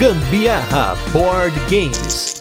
Gambiarra Board Games.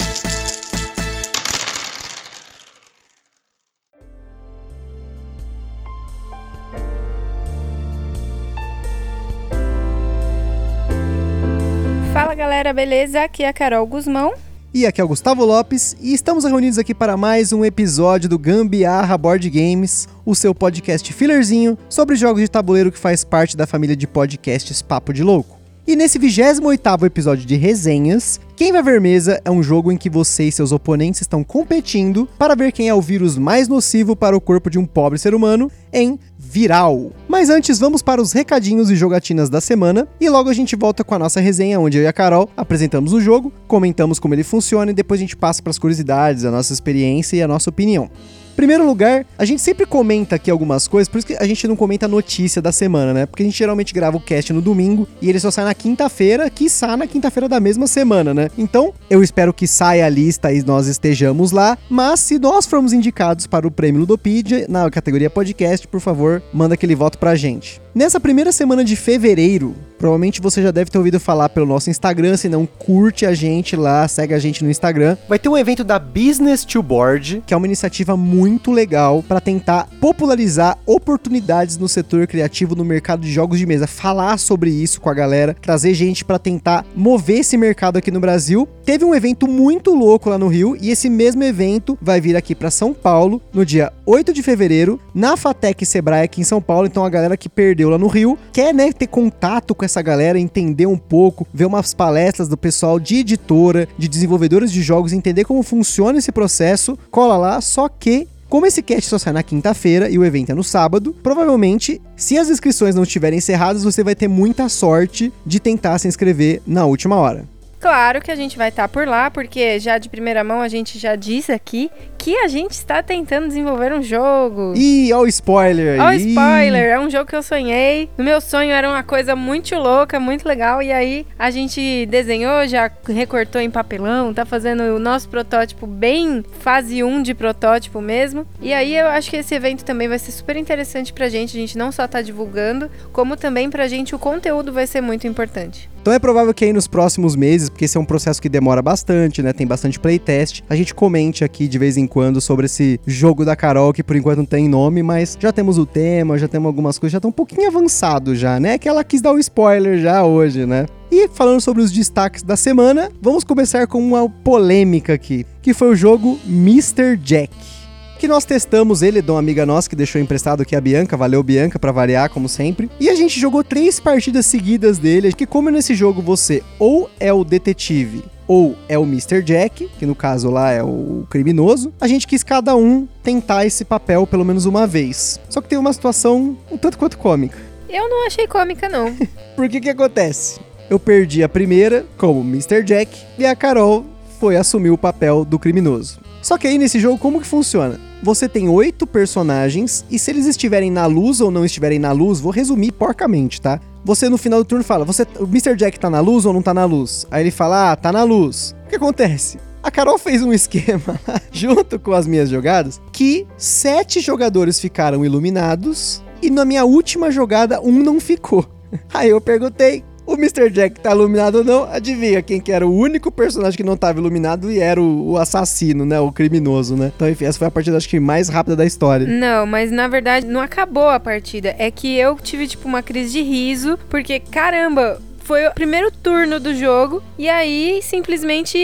Fala galera, beleza? Aqui é a Carol Guzmão. E aqui é o Gustavo Lopes e estamos reunidos aqui para mais um episódio do Gambiarra Board Games, o seu podcast fillerzinho sobre jogos de tabuleiro que faz parte da família de podcasts Papo de Louco. E nesse 28º episódio de resenhas, Quem vai ver mesa é um jogo em que você e seus oponentes estão competindo para ver quem é o vírus mais nocivo para o corpo de um pobre ser humano em Viral. Mas antes, vamos para os recadinhos e jogatinas da semana e logo a gente volta com a nossa resenha, onde eu e a Carol apresentamos o jogo, comentamos como ele funciona e depois a gente passa para as curiosidades, a nossa experiência e a nossa opinião. Primeiro lugar, a gente sempre comenta aqui algumas coisas, por isso que a gente não comenta a notícia da semana, né? Porque a gente geralmente grava o cast no domingo e ele só sai na quinta-feira, que sai na quinta-feira da mesma semana, né? Então, eu espero que saia a lista e nós estejamos lá, mas se nós formos indicados para o prêmio Ludopedia na categoria podcast, por favor, manda aquele voto pra gente. Nessa primeira semana de fevereiro, provavelmente você já deve ter ouvido falar pelo nosso Instagram, se não curte a gente lá, segue a gente no Instagram. Vai ter um evento da Business to Board, que é uma iniciativa muito legal para tentar popularizar oportunidades no setor criativo no mercado de jogos de mesa, falar sobre isso com a galera, trazer gente para tentar mover esse mercado aqui no Brasil. Teve um evento muito louco lá no Rio e esse mesmo evento vai vir aqui para São Paulo no dia 8 de fevereiro, na Fatec Sebrae aqui em São Paulo. Então a galera que perdeu lá no Rio quer, né, ter contato com essa galera, entender um pouco, ver umas palestras do pessoal de editora, de desenvolvedores de jogos, entender como funciona esse processo. Cola lá, só que como esse cast só sai na quinta-feira e o evento é no sábado, provavelmente, se as inscrições não estiverem encerradas, você vai ter muita sorte de tentar se inscrever na última hora. Claro que a gente vai estar por lá, porque já de primeira mão a gente já disse aqui que a gente está tentando desenvolver um jogo. Ih, ó o spoiler aí. Ó, spoiler, é um jogo que eu sonhei. No meu sonho era uma coisa muito louca, muito legal. E aí a gente desenhou, já recortou em papelão, tá fazendo o nosso protótipo bem fase 1 de protótipo mesmo. E aí eu acho que esse evento também vai ser super interessante pra gente. A gente não só tá divulgando, como também pra gente o conteúdo vai ser muito importante. Então é provável que aí nos próximos meses, porque esse é um processo que demora bastante, né? Tem bastante playtest, a gente comente aqui de vez em quando sobre esse jogo da Carol, que por enquanto não tem nome, mas já temos o tema, já temos algumas coisas, já tá um pouquinho avançado já, né? Que ela quis dar um spoiler já hoje, né? E falando sobre os destaques da semana, vamos começar com uma polêmica aqui, que foi o jogo Mr. Jack que nós testamos ele de uma amiga nossa que deixou emprestado aqui a Bianca, valeu Bianca para variar como sempre. E a gente jogou três partidas seguidas dele, que como nesse jogo você ou é o detetive ou é o Mr. Jack, que no caso lá é o criminoso, a gente quis cada um tentar esse papel pelo menos uma vez. Só que tem uma situação um tanto quanto cômica. Eu não achei cômica não. Por que que acontece? Eu perdi a primeira como Mr. Jack e a Carol foi assumir o papel do criminoso. Só que aí nesse jogo como que funciona? Você tem oito personagens e se eles estiverem na luz ou não estiverem na luz, vou resumir porcamente, tá? Você no final do turno fala, você, o Mr. Jack tá na luz ou não tá na luz? Aí ele fala, ah, tá na luz. O que acontece? A Carol fez um esquema junto com as minhas jogadas que sete jogadores ficaram iluminados e na minha última jogada um não ficou. Aí eu perguntei, o Mr. Jack tá iluminado ou não, adivinha quem que era o único personagem que não tava iluminado e era o, o, assassino, né? O criminoso, né? Então, enfim, essa foi a partida, acho que, mais rápida da história. Não, mas na verdade não acabou a partida. É que eu tive, tipo, uma crise de riso, porque, caramba, foi o primeiro turno do jogo e aí simplesmente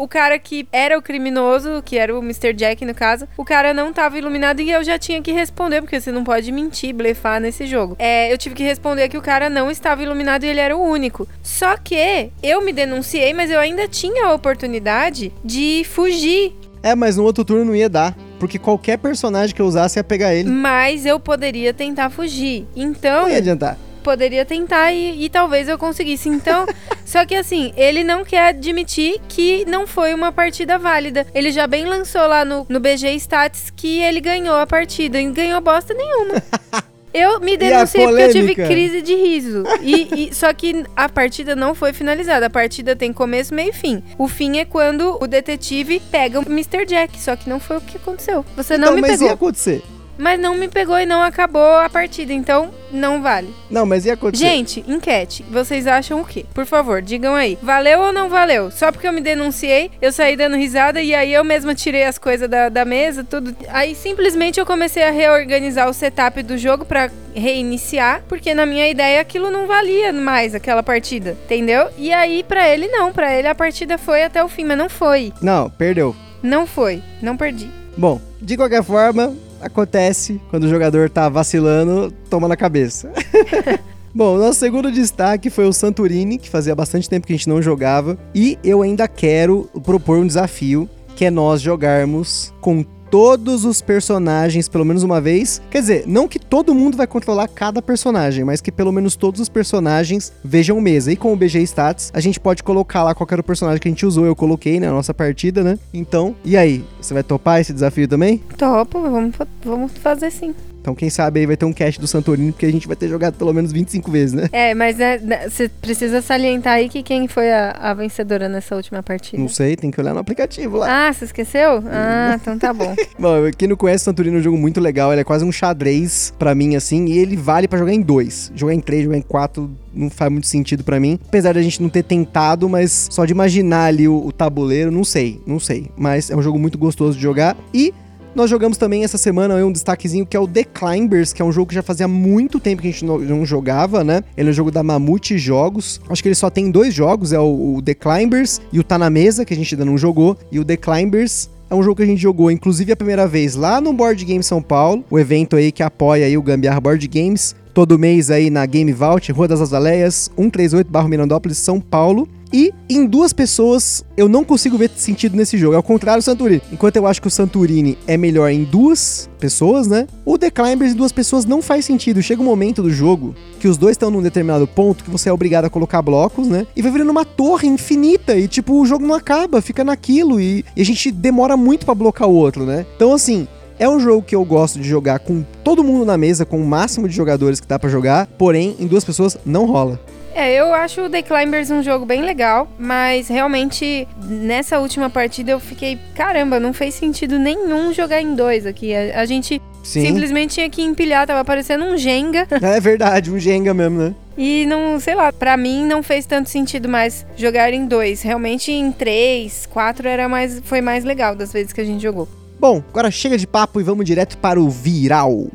o cara que era o criminoso, que era o Mr. Jack no caso, o cara não tava iluminado e eu já tinha que responder, porque você não pode mentir, blefar nesse jogo. É, eu tive que responder que o cara não estava iluminado e ele era o único. Só que eu me denunciei, mas eu ainda tinha a oportunidade de fugir. É, mas no outro turno não ia dar porque qualquer personagem que eu usasse ia pegar ele. Mas eu poderia tentar fugir. Então. Não ia adiantar poderia tentar e, e, talvez eu conseguisse. Então, só que assim, ele não quer admitir que não foi uma partida válida. Ele já bem lançou lá no, no BG Stats que ele ganhou a partida e ganhou bosta nenhuma. Eu me denunciei porque eu tive crise de riso. E, e, só que a partida não foi finalizada. A partida tem começo, meio e fim. O fim é quando o detetive pega o Mr. Jack. Só que não foi o que aconteceu. Você então, não me mas pegou. Ia acontecer. Mas não me pegou e não acabou a partida, então não vale. Não, mas ia acontecer. Gente, enquete. Vocês acham o quê? Por favor, digam aí. Valeu ou não valeu? Só porque eu me denunciei, eu saí dando risada e aí eu mesma tirei as coisas da, da mesa, tudo. Aí simplesmente eu comecei a reorganizar o setup do jogo pra reiniciar, porque na minha ideia aquilo não valia mais aquela partida, entendeu? E aí pra ele não, pra ele a partida foi até o fim, mas não foi. Não, perdeu. Não foi, não perdi. Bom, de qualquer forma, acontece quando o jogador tá vacilando, toma na cabeça. Bom, nosso segundo destaque foi o Santorini, que fazia bastante tempo que a gente não jogava. E eu ainda quero propor um desafio, que é nós jogarmos com todos os personagens pelo menos uma vez. Quer dizer, não que todo mundo vai controlar cada personagem, mas que pelo menos todos os personagens vejam mesa. E com o BG Stats, a gente pode colocar lá qual era o personagem que a gente usou. Eu coloquei na nossa partida, né? Então, e aí? Você vai topar esse desafio também? Topo, vamos, vamos fazer sim. Então, quem sabe aí vai ter um cast do Santorini, porque a gente vai ter jogado pelo menos 25 vezes, né? É, mas né, né, você precisa salientar aí que quem foi a, a vencedora nessa última partida. Não sei, tem que olhar no aplicativo lá. Ah, você esqueceu? Ah, então tá bom. Bom, quem não conhece Santorini é um jogo muito legal, ele é quase um xadrez pra mim, assim, e ele vale pra jogar em dois. Jogar em três, jogar em quatro não faz muito sentido pra mim. Apesar da gente não ter tentado, mas só de imaginar ali o, o tabuleiro, não sei, não sei. Mas é um jogo muito gostoso de jogar. E nós jogamos também essa semana um destaquezinho que é o The Climbers, que é um jogo que já fazia muito tempo que a gente não, jogava, né? Ele é um jogo da Mamute Jogos. Acho que ele só tem dois jogos, é o, o The Climbers e o Tá na Mesa, que a gente ainda não jogou. E o The Climbers é um jogo que a gente jogou, inclusive, a primeira vez lá no Board Game São Paulo, o evento aí que apoia aí o Gambiarra Board Games, todo mês aí na Game Vault, Rua das Azaleias, 138 barro Mirandópolis, São Paulo. E em duas pessoas eu não consigo ver sentido nesse jogo. É o contrário do Santorini. Enquanto eu acho que o Santorini é melhor em duas pessoas, né? O The Climbers em duas pessoas não faz sentido. Chega um momento do jogo que os dois estão num determinado ponto que você é obrigado a colocar blocos, né? E vai virando uma torre infinita. E tipo, o jogo não acaba, fica naquilo. E, e a gente demora muito para blocar o outro, né? Então, assim, é um jogo que eu gosto de jogar com todo mundo na mesa, com o máximo de jogadores que dá para jogar, porém, em duas pessoas não rola. É, eu acho o The Climbers um jogo bem legal, mas realmente nessa última partida eu fiquei, caramba, não fez sentido nenhum jogar em dois aqui. A, a gente Sim. simplesmente tinha que empilhar, tava parecendo um Jenga. É verdade, um Jenga mesmo, né? E não, sei lá, pra mim não fez tanto sentido mais jogar em dois. Realmente em três, quatro era mais, foi mais legal das vezes que a gente jogou. Bom, agora chega de papo e vamos direto para o viral.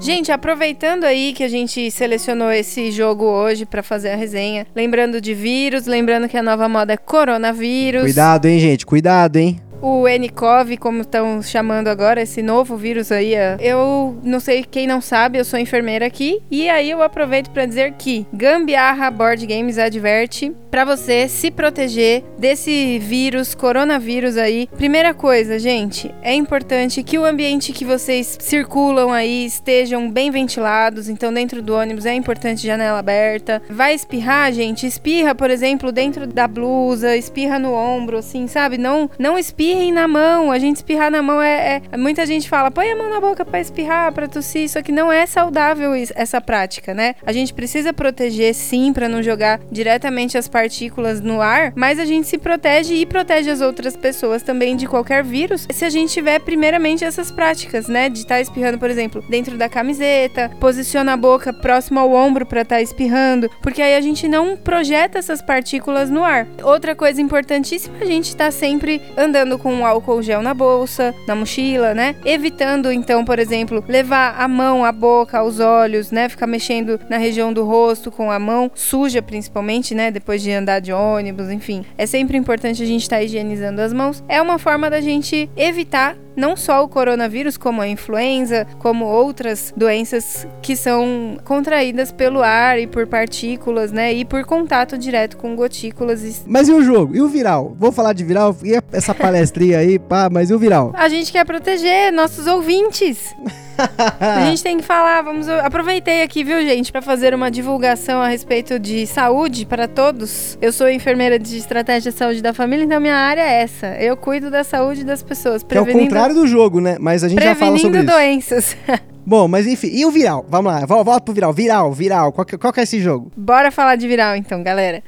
Gente, aproveitando aí que a gente selecionou esse jogo hoje pra fazer a resenha, lembrando de vírus, lembrando que a nova moda é coronavírus. Cuidado, hein, gente? Cuidado, hein? O nCoV, como estão chamando agora, esse novo vírus aí. é- Eu não sei quem não sabe, eu sou enfermeira aqui. E aí eu aproveito pra dizer que Gambiarra Board Games adverte pra você se proteger desse vírus, coronavírus aí. Primeira coisa, gente, é importante que o ambiente que vocês circulam aí estejam bem ventilados. Então, dentro do ônibus é importante janela aberta. Vai espirrar, gente? Espirra, por exemplo, dentro da blusa, espirra no ombro, assim, sabe? Não, não espirrem na mão. A gente espirrar na mão é, é- Muita gente fala, põe a mão na boca pra espirrar, pra tossir. Só que não é saudável essa prática, né? A gente precisa proteger, sim, pra não jogar diretamente as partículas no ar, mas a gente se protege e protege as outras pessoas também de qualquer vírus se a gente tiver, primeiramente, essas práticas, né? De estar espirrando, por exemplo, dentro da camiseta, posiciona a boca próximo ao ombro pra estar espirrando, porque aí a gente não projeta essas partículas no ar. Outra coisa importantíssima, a gente tá sempre andando com álcool gel na bolsa, na mochila, né? Evitando, então, por exemplo, levar a mão, a boca, aos olhos, né? Ficar mexendo na região do rosto com a mão suja, principalmente, né? Depois de andar de ônibus, enfim. É sempre importante a gente estar higienizando as mãos. É uma forma da gente evitar não só o coronavírus, como a influenza, como outras doenças que são contraídas pelo ar e por partículas, né? E por contato direto com gotículas. Mas e o jogo? E o viral? Vou falar de viral? E essa palestrinha aí, pá, mas e o viral? A gente quer proteger nossos ouvintes. A gente tem que falar, vamos. Aproveitei aqui, viu, gente, para fazer uma divulgação a respeito de saúde para todos. Eu sou enfermeira de estratégia de saúde da família, então minha área é essa. Eu cuido da saúde das pessoas, Que é o prevenindo, contrário do jogo, né? Mas a gente já fala sobre prevenindo isso. doenças. Bom, mas enfim, e o viral? Vamos lá, vol- volta pro viral. Viral, viral. Qual que, qual que é esse jogo? Bora falar de viral então, galera.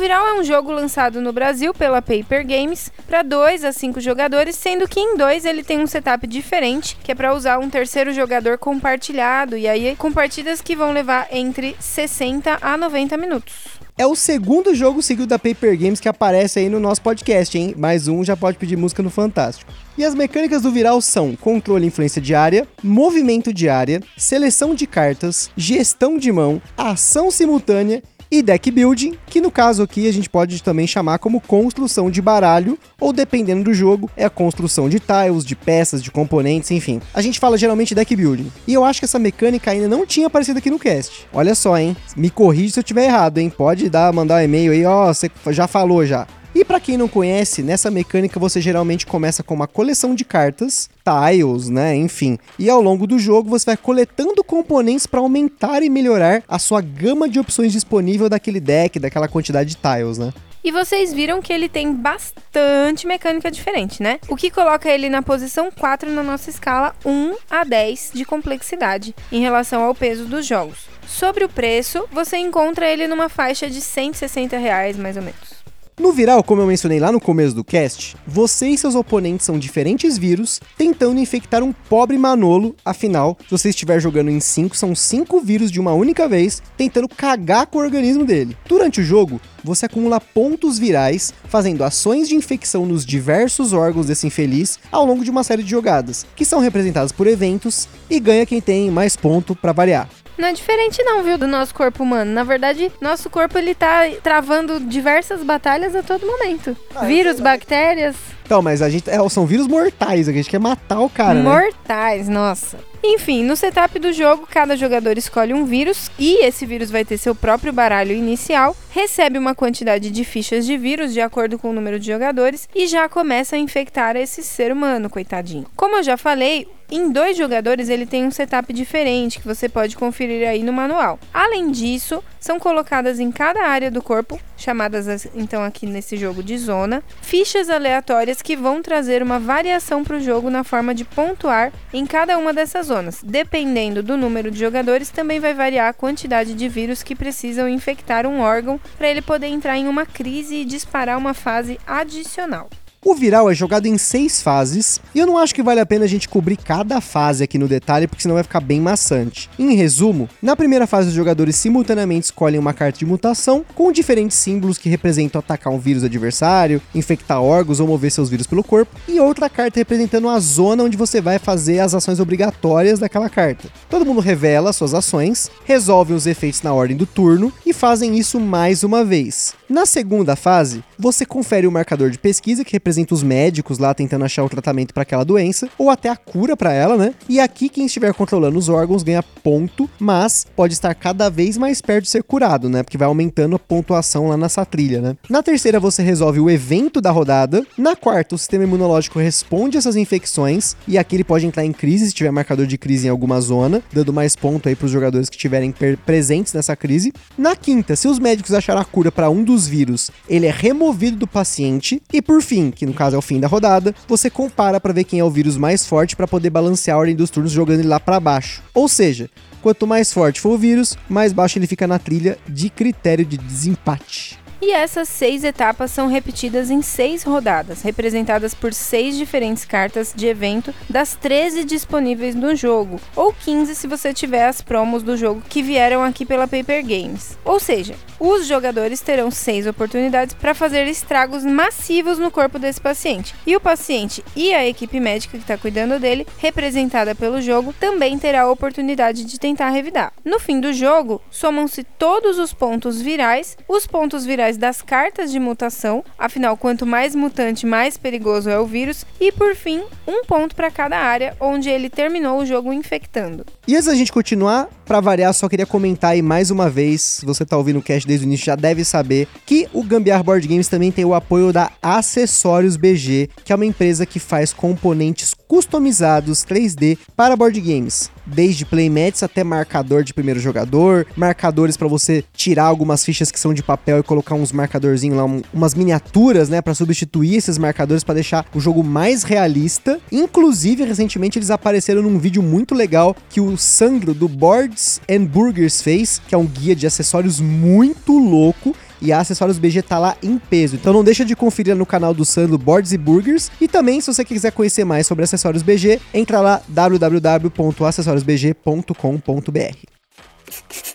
Viral é um jogo lançado no Brasil pela Paper Games para 2 a 5 jogadores, sendo que em 2 ele tem um setup diferente, que é para usar um terceiro jogador compartilhado, e aí com partidas que vão levar entre 60 a 90 minutos. É o segundo jogo seguido da Paper Games que aparece aí no nosso podcast, hein? Mais um já pode pedir música no Fantástico. E as mecânicas do Viral são controle e influência diária, movimento diária, seleção de cartas, gestão de mão, ação simultânea e deck building, que no caso aqui a gente pode também chamar como construção de baralho, ou dependendo do jogo, é a construção de tiles, de peças, de componentes, enfim. A gente fala geralmente deck building. E eu acho que essa mecânica ainda não tinha aparecido aqui no cast. Olha só, hein? Me corrija se eu estiver errado, hein? Pode dar, mandar um e-mail aí, ó, você já falou já. E para quem não conhece, nessa mecânica você geralmente começa com uma coleção de cartas, tiles, né, enfim. E ao longo do jogo você vai coletando componentes para aumentar e melhorar a sua gama de opções disponível daquele deck, daquela quantidade de tiles, né? E vocês viram que ele tem bastante mecânica diferente, né? O que coloca ele na posição 4 na nossa escala 1 a 10 de complexidade em relação ao peso dos jogos. Sobre o preço, você encontra ele numa faixa de 160 reais mais ou menos. No viral, como eu mencionei lá no começo do cast, você e seus oponentes são diferentes vírus tentando infectar um pobre Manolo. Afinal, se você estiver jogando em 5, são 5 vírus de uma única vez tentando cagar com o organismo dele. Durante o jogo, você acumula pontos virais, fazendo ações de infecção nos diversos órgãos desse infeliz ao longo de uma série de jogadas, que são representadas por eventos e ganha quem tem mais ponto para variar. Não é diferente não, viu, do nosso corpo humano. Na verdade, nosso corpo ele tá travando diversas batalhas a todo momento. Ah, Vírus, bactérias. Então, mas a gente é, são vírus mortais, a gente quer matar o cara, né? Mortais, nossa. Enfim, no setup do jogo, cada jogador escolhe um vírus e esse vírus vai ter seu próprio baralho inicial, recebe uma quantidade de fichas de vírus de acordo com o número de jogadores e já começa a infectar esse ser humano, coitadinho. Como eu já falei, em dois jogadores ele tem um setup diferente que você pode conferir aí no manual. Além disso, são colocadas em cada área do corpo, chamadas então aqui nesse jogo de zona, fichas aleatórias que vão trazer uma variação para o jogo na forma de pontuar em cada uma dessas zonas. Dependendo do número de jogadores, também vai variar a quantidade de vírus que precisam infectar um órgão para ele poder entrar em uma crise e disparar uma fase adicional. O Viral é jogado em seis fases, e eu não acho que vale a pena a gente cobrir cada fase aqui no detalhe, porque senão vai ficar bem maçante. Em resumo, na primeira fase os jogadores simultaneamente escolhem uma carta de mutação, com diferentes símbolos que representam atacar um vírus adversário, infectar órgãos ou mover seus vírus pelo corpo, e outra carta representando a zona onde você vai fazer as ações obrigatórias daquela carta. Todo mundo revela suas ações, resolve os efeitos na ordem do turno e fazem isso mais uma vez. Na segunda fase, você confere o marcador de pesquisa que representa os médicos lá tentando achar o tratamento para aquela doença, ou até a cura para ela, né? E aqui quem estiver controlando os órgãos ganha ponto, mas pode estar cada vez mais perto de ser curado, né? Porque vai aumentando a pontuação lá nessa trilha, né? Na terceira você resolve o evento da rodada, na quarta o sistema imunológico responde essas infecções e aqui ele pode entrar em crise se tiver marcador de crise em alguma zona, dando mais ponto aí para os jogadores que estiverem presentes nessa crise. Na quinta, se os médicos acharam a cura para um dos vírus, ele é removido do paciente e por fim, que no caso é o fim da rodada, você compara para ver quem é o vírus mais forte para poder balancear a ordem dos turnos jogando ele lá para baixo. Ou seja, quanto mais forte for o vírus, mais baixo ele fica na trilha de critério de desempate. E essas seis etapas são repetidas em seis rodadas, representadas por seis diferentes cartas de evento das 13 disponíveis no jogo, ou 15 se você tiver as promos do jogo que vieram aqui pela Paper Games. Ou seja, os jogadores terão seis oportunidades para fazer estragos massivos no corpo desse paciente. E o paciente e a equipe médica que está cuidando dele, representada pelo jogo, também terá a oportunidade de tentar revidar. No fim do jogo, somam-se todos os pontos virais, os pontos virais das cartas de mutação, afinal, quanto mais mutante, mais perigoso é o vírus, e por fim, um ponto para cada área onde ele terminou o jogo infectando. E antes da gente continuar, para variar, só queria comentar aí mais uma vez, você tá ouvindo o cast desde o início, já deve saber que o Gambiar Board Games também tem o apoio da Acessórios BG, que é uma empresa que faz componentes customizados 3D para board games. Desde playmats até marcador de primeiro jogador, marcadores para você tirar algumas fichas que são de papel e colocar uns marcadorzinhos lá, um, umas miniaturas, né, para substituir esses marcadores para deixar o jogo mais realista. Inclusive, recentemente eles apareceram num vídeo muito legal que o Sandro do Boards and Burgers fez, que é um guia de acessórios muito louco e a Acessórios BG tá lá em peso. Então não deixa de conferir no canal do Sandro Boards e Burgers. E também, se você quiser conhecer mais sobre Acessórios BG, entra lá www.acessoriosbg.com.br.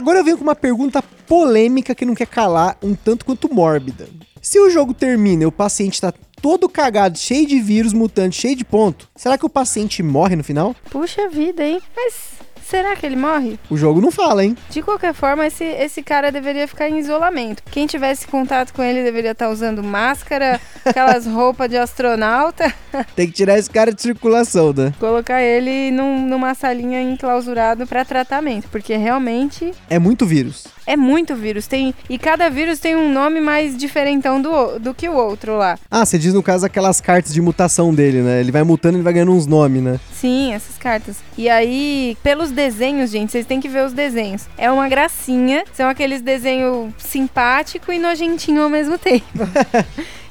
Agora eu venho com uma pergunta polêmica que não quer calar, um tanto quanto mórbida. Se o jogo termina e o paciente tá todo cagado, cheio de vírus, mutante, cheio de ponto, será que o paciente morre no final? Puxa vida, hein? Mas será que ele morre? O jogo não fala, hein? De qualquer forma, esse, esse cara deveria ficar em isolamento. Quem tivesse contato com ele deveria estar usando máscara, aquelas roupas de astronauta. Tem que tirar esse cara de circulação, né? Colocar ele num, numa salinha enclausurado para tratamento, porque realmente É muito vírus. É muito vírus. Tem e cada vírus tem um nome mais diferentão do, do que o outro lá. Ah, você diz no caso aquelas cartas de mutação dele, né? Ele vai mutando e vai ganhando uns nomes, né? Sim, essas cartas. E aí, pelos desenhos, gente, vocês têm que ver os desenhos. É uma gracinha. São aqueles desenhos simpático e nojentinho ao mesmo tempo.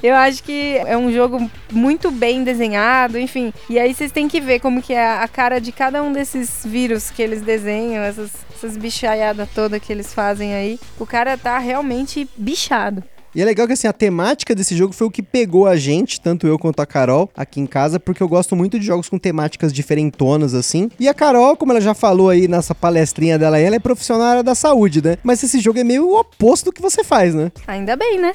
Eu acho que é um jogo muito bem desenhado, enfim. E aí vocês têm que ver como que é a cara de cada um desses vírus que eles desenham, essas, essas bichaiadas toda que eles fazem aí. O cara tá realmente bichado. E é legal que assim, a temática desse jogo foi o que pegou a gente, tanto eu quanto a Carol, aqui em casa, porque eu gosto muito de jogos com temáticas diferentonas, assim. E a Carol, como ela já falou aí nessa palestrinha dela, ela é profissional da saúde, né? Mas esse jogo é meio o oposto do que você faz, né? Ainda bem, né?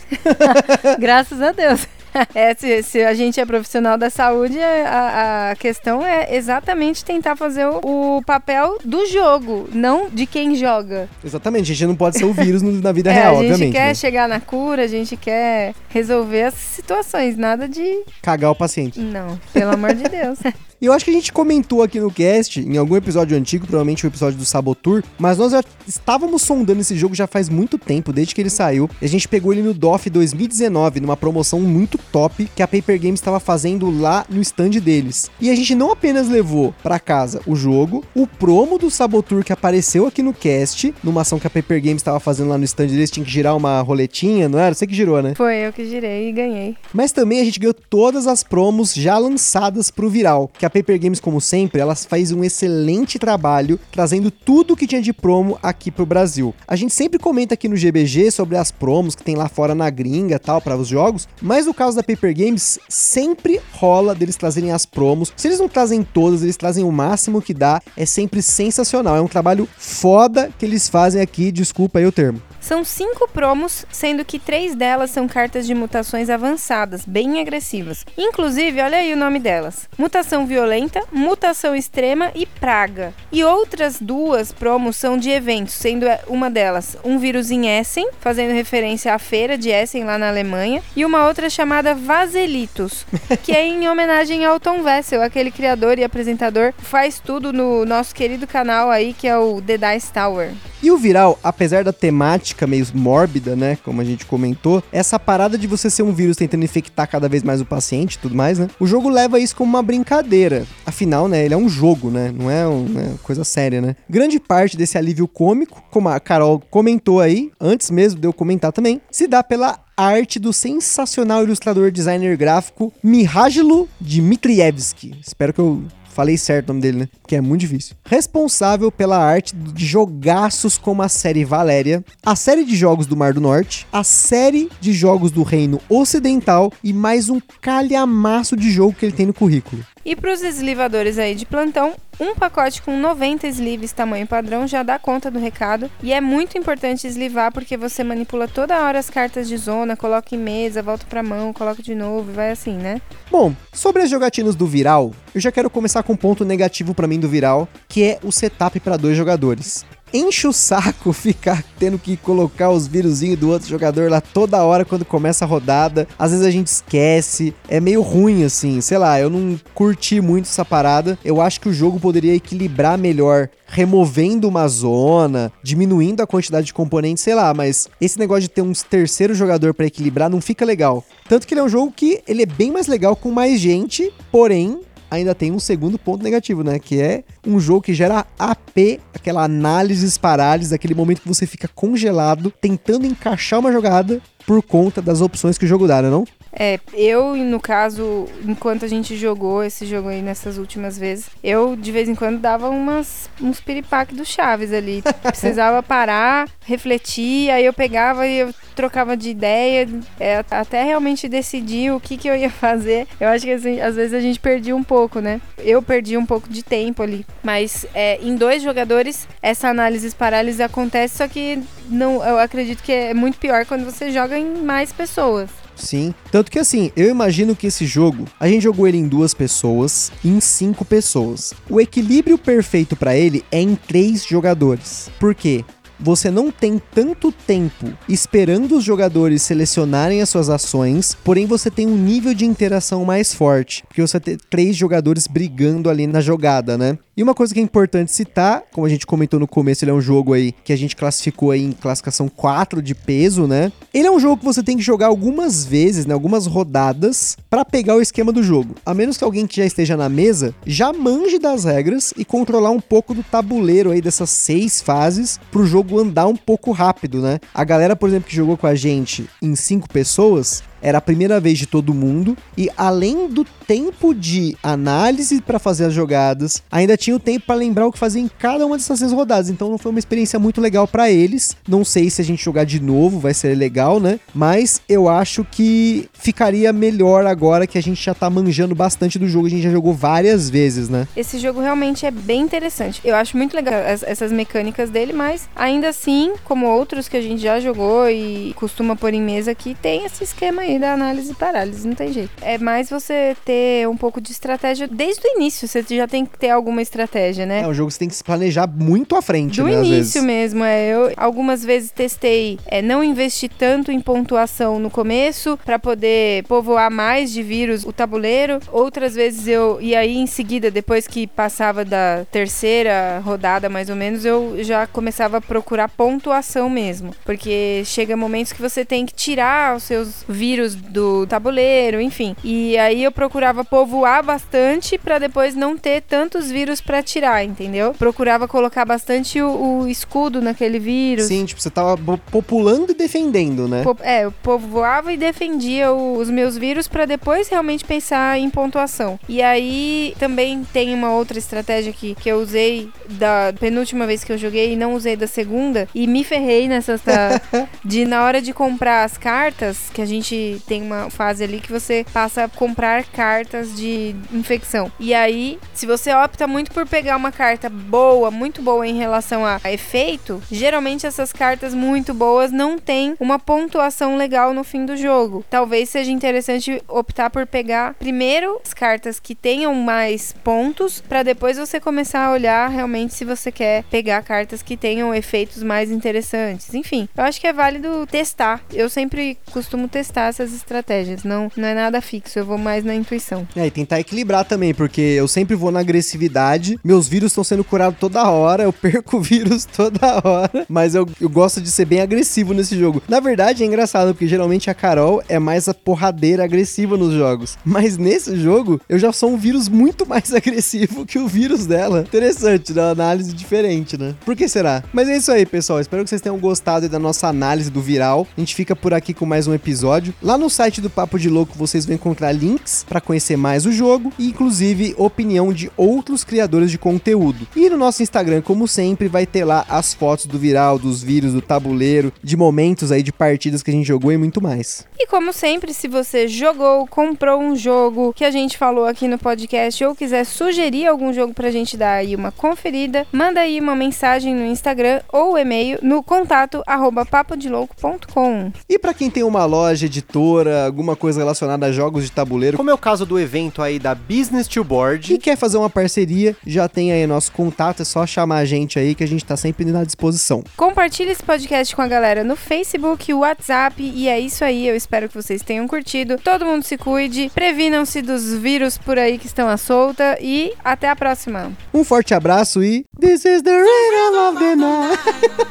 Graças a Deus. É, se, se a gente é profissional da saúde, a, a questão é exatamente tentar fazer o, o papel do jogo, não de quem joga. Exatamente, a gente não pode ser o vírus na vida É, real, a gente obviamente. quer né? chegar na cura, a gente quer resolver as situações, nada de. Cagar o paciente. Não, pelo amor de Deus. E eu acho que a gente comentou aqui no cast, em algum episódio antigo, provavelmente o episódio do Sabotur, mas nós já estávamos sondando esse jogo já faz muito tempo, desde que ele saiu. E a gente pegou ele no DOF 2019, numa promoção muito top que a Paper Games estava fazendo lá no stand deles. E a gente não apenas levou pra casa o jogo, o promo do Sabotur que apareceu aqui no cast, numa ação que a Paper Games estava fazendo lá no stand deles, tinha que girar uma roletinha, não era? Você que girou, né? Foi eu que girei e ganhei. Mas também a gente ganhou todas as promos já lançadas pro Viral. Que a Paper Games, como sempre, elas faz um excelente trabalho trazendo tudo que tinha de promo aqui pro Brasil. A gente sempre comenta aqui no GBG sobre as promos que tem lá fora na gringa tal para os jogos, mas no caso da Paper Games sempre rola deles trazerem as promos. Se eles não trazem todas, eles trazem o máximo que dá. É sempre sensacional. É um trabalho foda que eles fazem aqui, desculpa aí o termo. São cinco promos, sendo que três delas são cartas de mutações avançadas, bem agressivas. Inclusive, olha aí o nome delas: Mutação Violenta, Mutação Extrema e Praga. E outras duas promos são de eventos, sendo uma delas um vírus em Essen, fazendo referência à feira de Essen lá na Alemanha, e uma outra chamada Vaselitos, que é em homenagem ao Tom Vessel, aquele criador e apresentador que faz tudo no nosso querido canal aí, que é o The Dice Tower. E o viral, apesar da temática meio mórbida, né, como a gente comentou, essa parada de você ser um vírus tentando infectar cada vez mais o paciente e tudo mais, né, o jogo leva isso como uma brincadeira. Afinal, né, ele é um jogo, né, não é um- né, coisa séria, né. Grande parte desse alívio cômico, como a Carol comentou aí, antes mesmo de eu comentar também, se dá pela arte do sensacional ilustrador designer gráfico Mihajlo Dmitrievski. Espero que eu Falei certo o nome dele, né? Que é muito difícil. Responsável pela arte de jogaços como a série Valéria, a série de jogos do Mar do Norte, a série de jogos do Reino Ocidental e mais um calhamaço de jogo que ele tem no currículo. E para os eslivadores aí de plantão, um pacote com 90 sleeves tamanho padrão já dá conta do recado. E é muito importante eslivar porque você manipula toda hora as cartas de zona, coloca em mesa, volta pra mão, coloca de novo e vai assim, né? Bom, sobre as jogatinas do Viral, eu já quero começar com um ponto negativo pra mim do Viral, que é o setup pra dois jogadores. Enche o saco ficar tendo que colocar os vírusinhos do outro jogador lá toda hora quando começa a rodada. Às vezes a gente esquece. É meio ruim, assim. Sei lá, eu não curti muito essa parada. Eu acho que o jogo poderia equilibrar melhor, removendo uma zona, diminuindo a quantidade de componentes, sei lá. Mas esse negócio de ter um terceiro jogador pra equilibrar não fica legal. Tanto que ele é um jogo que ele é bem mais legal com mais gente, porém ainda tem um segundo ponto negativo, né? Que é um jogo que gera AP, aquela análise parálise, aquele momento que você fica congelado, tentando encaixar uma jogada por conta das opções que o jogo dá, né, não? É, eu, no caso, enquanto a gente jogou esse jogo aí nessas últimas vezes, eu de vez em quando dava umas, uns piripaque do Chaves ali. Precisava parar, refletir, aí eu pegava e eu trocava de ideia, é, até realmente decidir o que, que eu ia fazer. Eu acho que assim, às vezes a gente perdia um pouco, né? Eu perdi um pouco de tempo ali. Mas é, em dois jogadores, essa análise parálise acontece, só que não, eu acredito que é muito pior quando você joga em mais pessoas. Sim. Tanto que assim, eu imagino que esse jogo, a gente jogou ele em duas pessoas em cinco pessoas. O equilíbrio perfeito para ele é em três jogadores. Por quê? você não tem tanto tempo esperando os jogadores selecionarem as suas ações, porém você tem um nível de interação mais forte, porque você tem três jogadores brigando ali na jogada, né? E uma coisa que é importante citar, como a gente comentou no começo, ele é um jogo aí que a gente classificou aí em classificação 4 de peso, né? Ele é um jogo que você tem que jogar algumas vezes, né, algumas rodadas para pegar o esquema do jogo. A menos que alguém que já esteja na mesa já manje das regras e controlar um pouco do tabuleiro aí dessas seis fases pro jogo andar um pouco rápido, né? A galera, por exemplo, que jogou com a gente em cinco pessoas, era a primeira vez de todo mundo e além do tempo de análise para fazer as jogadas, ainda tinha o tempo para lembrar o que fazer em cada uma dessas seis rodadas. Então não foi uma experiência muito legal para eles. Não sei se a gente jogar de novo vai ser legal, né? Mas eu acho que ficaria melhor agora que a gente já tá manjando bastante do jogo, a gente já jogou várias vezes, né? Esse jogo realmente é bem interessante. Eu acho muito legal essas mecânicas dele, mas ainda assim, como outros que a gente já jogou e costuma pôr em mesa aqui, tem esse esquema aí da análise e parálise, não tem jeito. É mais você ter um pouco de estratégia desde o início, você já tem que ter alguma estratégia, né? É um jogo que você tem que se planejar muito à frente, Do né? início mesmo, é. Eu algumas vezes testei é, não investir tanto em pontuação no começo para poder povoar mais de vírus o tabuleiro. Outras vezes eu. E aí em seguida, depois que passava da terceira rodada mais ou menos, eu já começava a procurar pontuação mesmo. Porque chega momentos que você tem que tirar os seus vírus vírus do tabuleiro, enfim. E aí eu procurava povoar bastante para depois não ter tantos vírus para tirar, entendeu? Procurava colocar bastante o, o, escudo naquele vírus. Sim, tipo, você tava populando e defendendo, né? Po é, eu povoava e defendia o, os meus vírus para depois realmente pensar em pontuação. E aí também tem uma outra estratégia aqui que eu usei da penúltima vez que eu joguei e não usei da segunda e me ferrei nessa de na hora de comprar as cartas que a gente tem uma fase ali que você passa a comprar cartas de infecção. E aí, se você opta muito por pegar uma carta boa, muito boa em relação a efeito, geralmente essas cartas muito boas não têm uma pontuação legal no fim do jogo. Talvez seja interessante optar por pegar primeiro as cartas que tenham mais pontos para depois você começar a olhar realmente se você quer pegar cartas que tenham efeitos mais interessantes. Enfim, eu acho que é válido testar. Eu sempre costumo testar essas estratégias. Não, não é nada fixo, eu vou mais na intuição. É, e tentar equilibrar também, porque eu sempre vou na agressividade. Meus vírus estão sendo curados toda hora, eu perco vírus toda hora. Mas eu, eu gosto de ser bem agressivo nesse jogo. Na verdade, é engraçado, porque geralmente a Carol é mais a porradeira agressiva nos jogos. Mas nesse jogo, eu já sou um vírus muito mais agressivo que o vírus dela. Interessante, né? Uma análise diferente, né? Por que será? Mas é isso aí, pessoal. Espero que vocês tenham gostado da nossa análise do viral. A gente fica por aqui com mais um episódio. Lá no site do Papo de Louco vocês vão encontrar links para conhecer mais o jogo e inclusive opinião de outros criadores de conteúdo. E no nosso Instagram, como sempre, vai ter lá as fotos do viral, dos vírus, do tabuleiro, de momentos aí de partidas que a gente jogou e muito mais. E como sempre, se você jogou, comprou um jogo que a gente falou aqui no podcast ou quiser sugerir algum jogo pra gente dar aí uma conferida, manda aí uma mensagem no Instagram ou e-mail no contato arroba papodelouco.com. E para quem tem uma loja de editora, alguma coisa relacionada a jogos de tabuleiro, como é o caso do evento aí da Business to Board, e quer fazer uma parceria, já tem aí nosso contato, é só chamar a gente aí que a gente tá sempre à disposição. Compartilhe esse podcast com a galera no Facebook, WhatsApp e é isso aí, eu espero que vocês tenham curtido. Todo mundo se cuide, previnam-se dos vírus por aí que estão à solta e até a próxima. Um forte abraço e This is the rhythm of the night.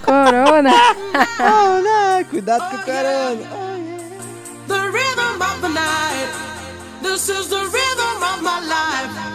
Corona. oh, não, cuidado com o corona. The rhythm of the night. This is the rhythm of my life.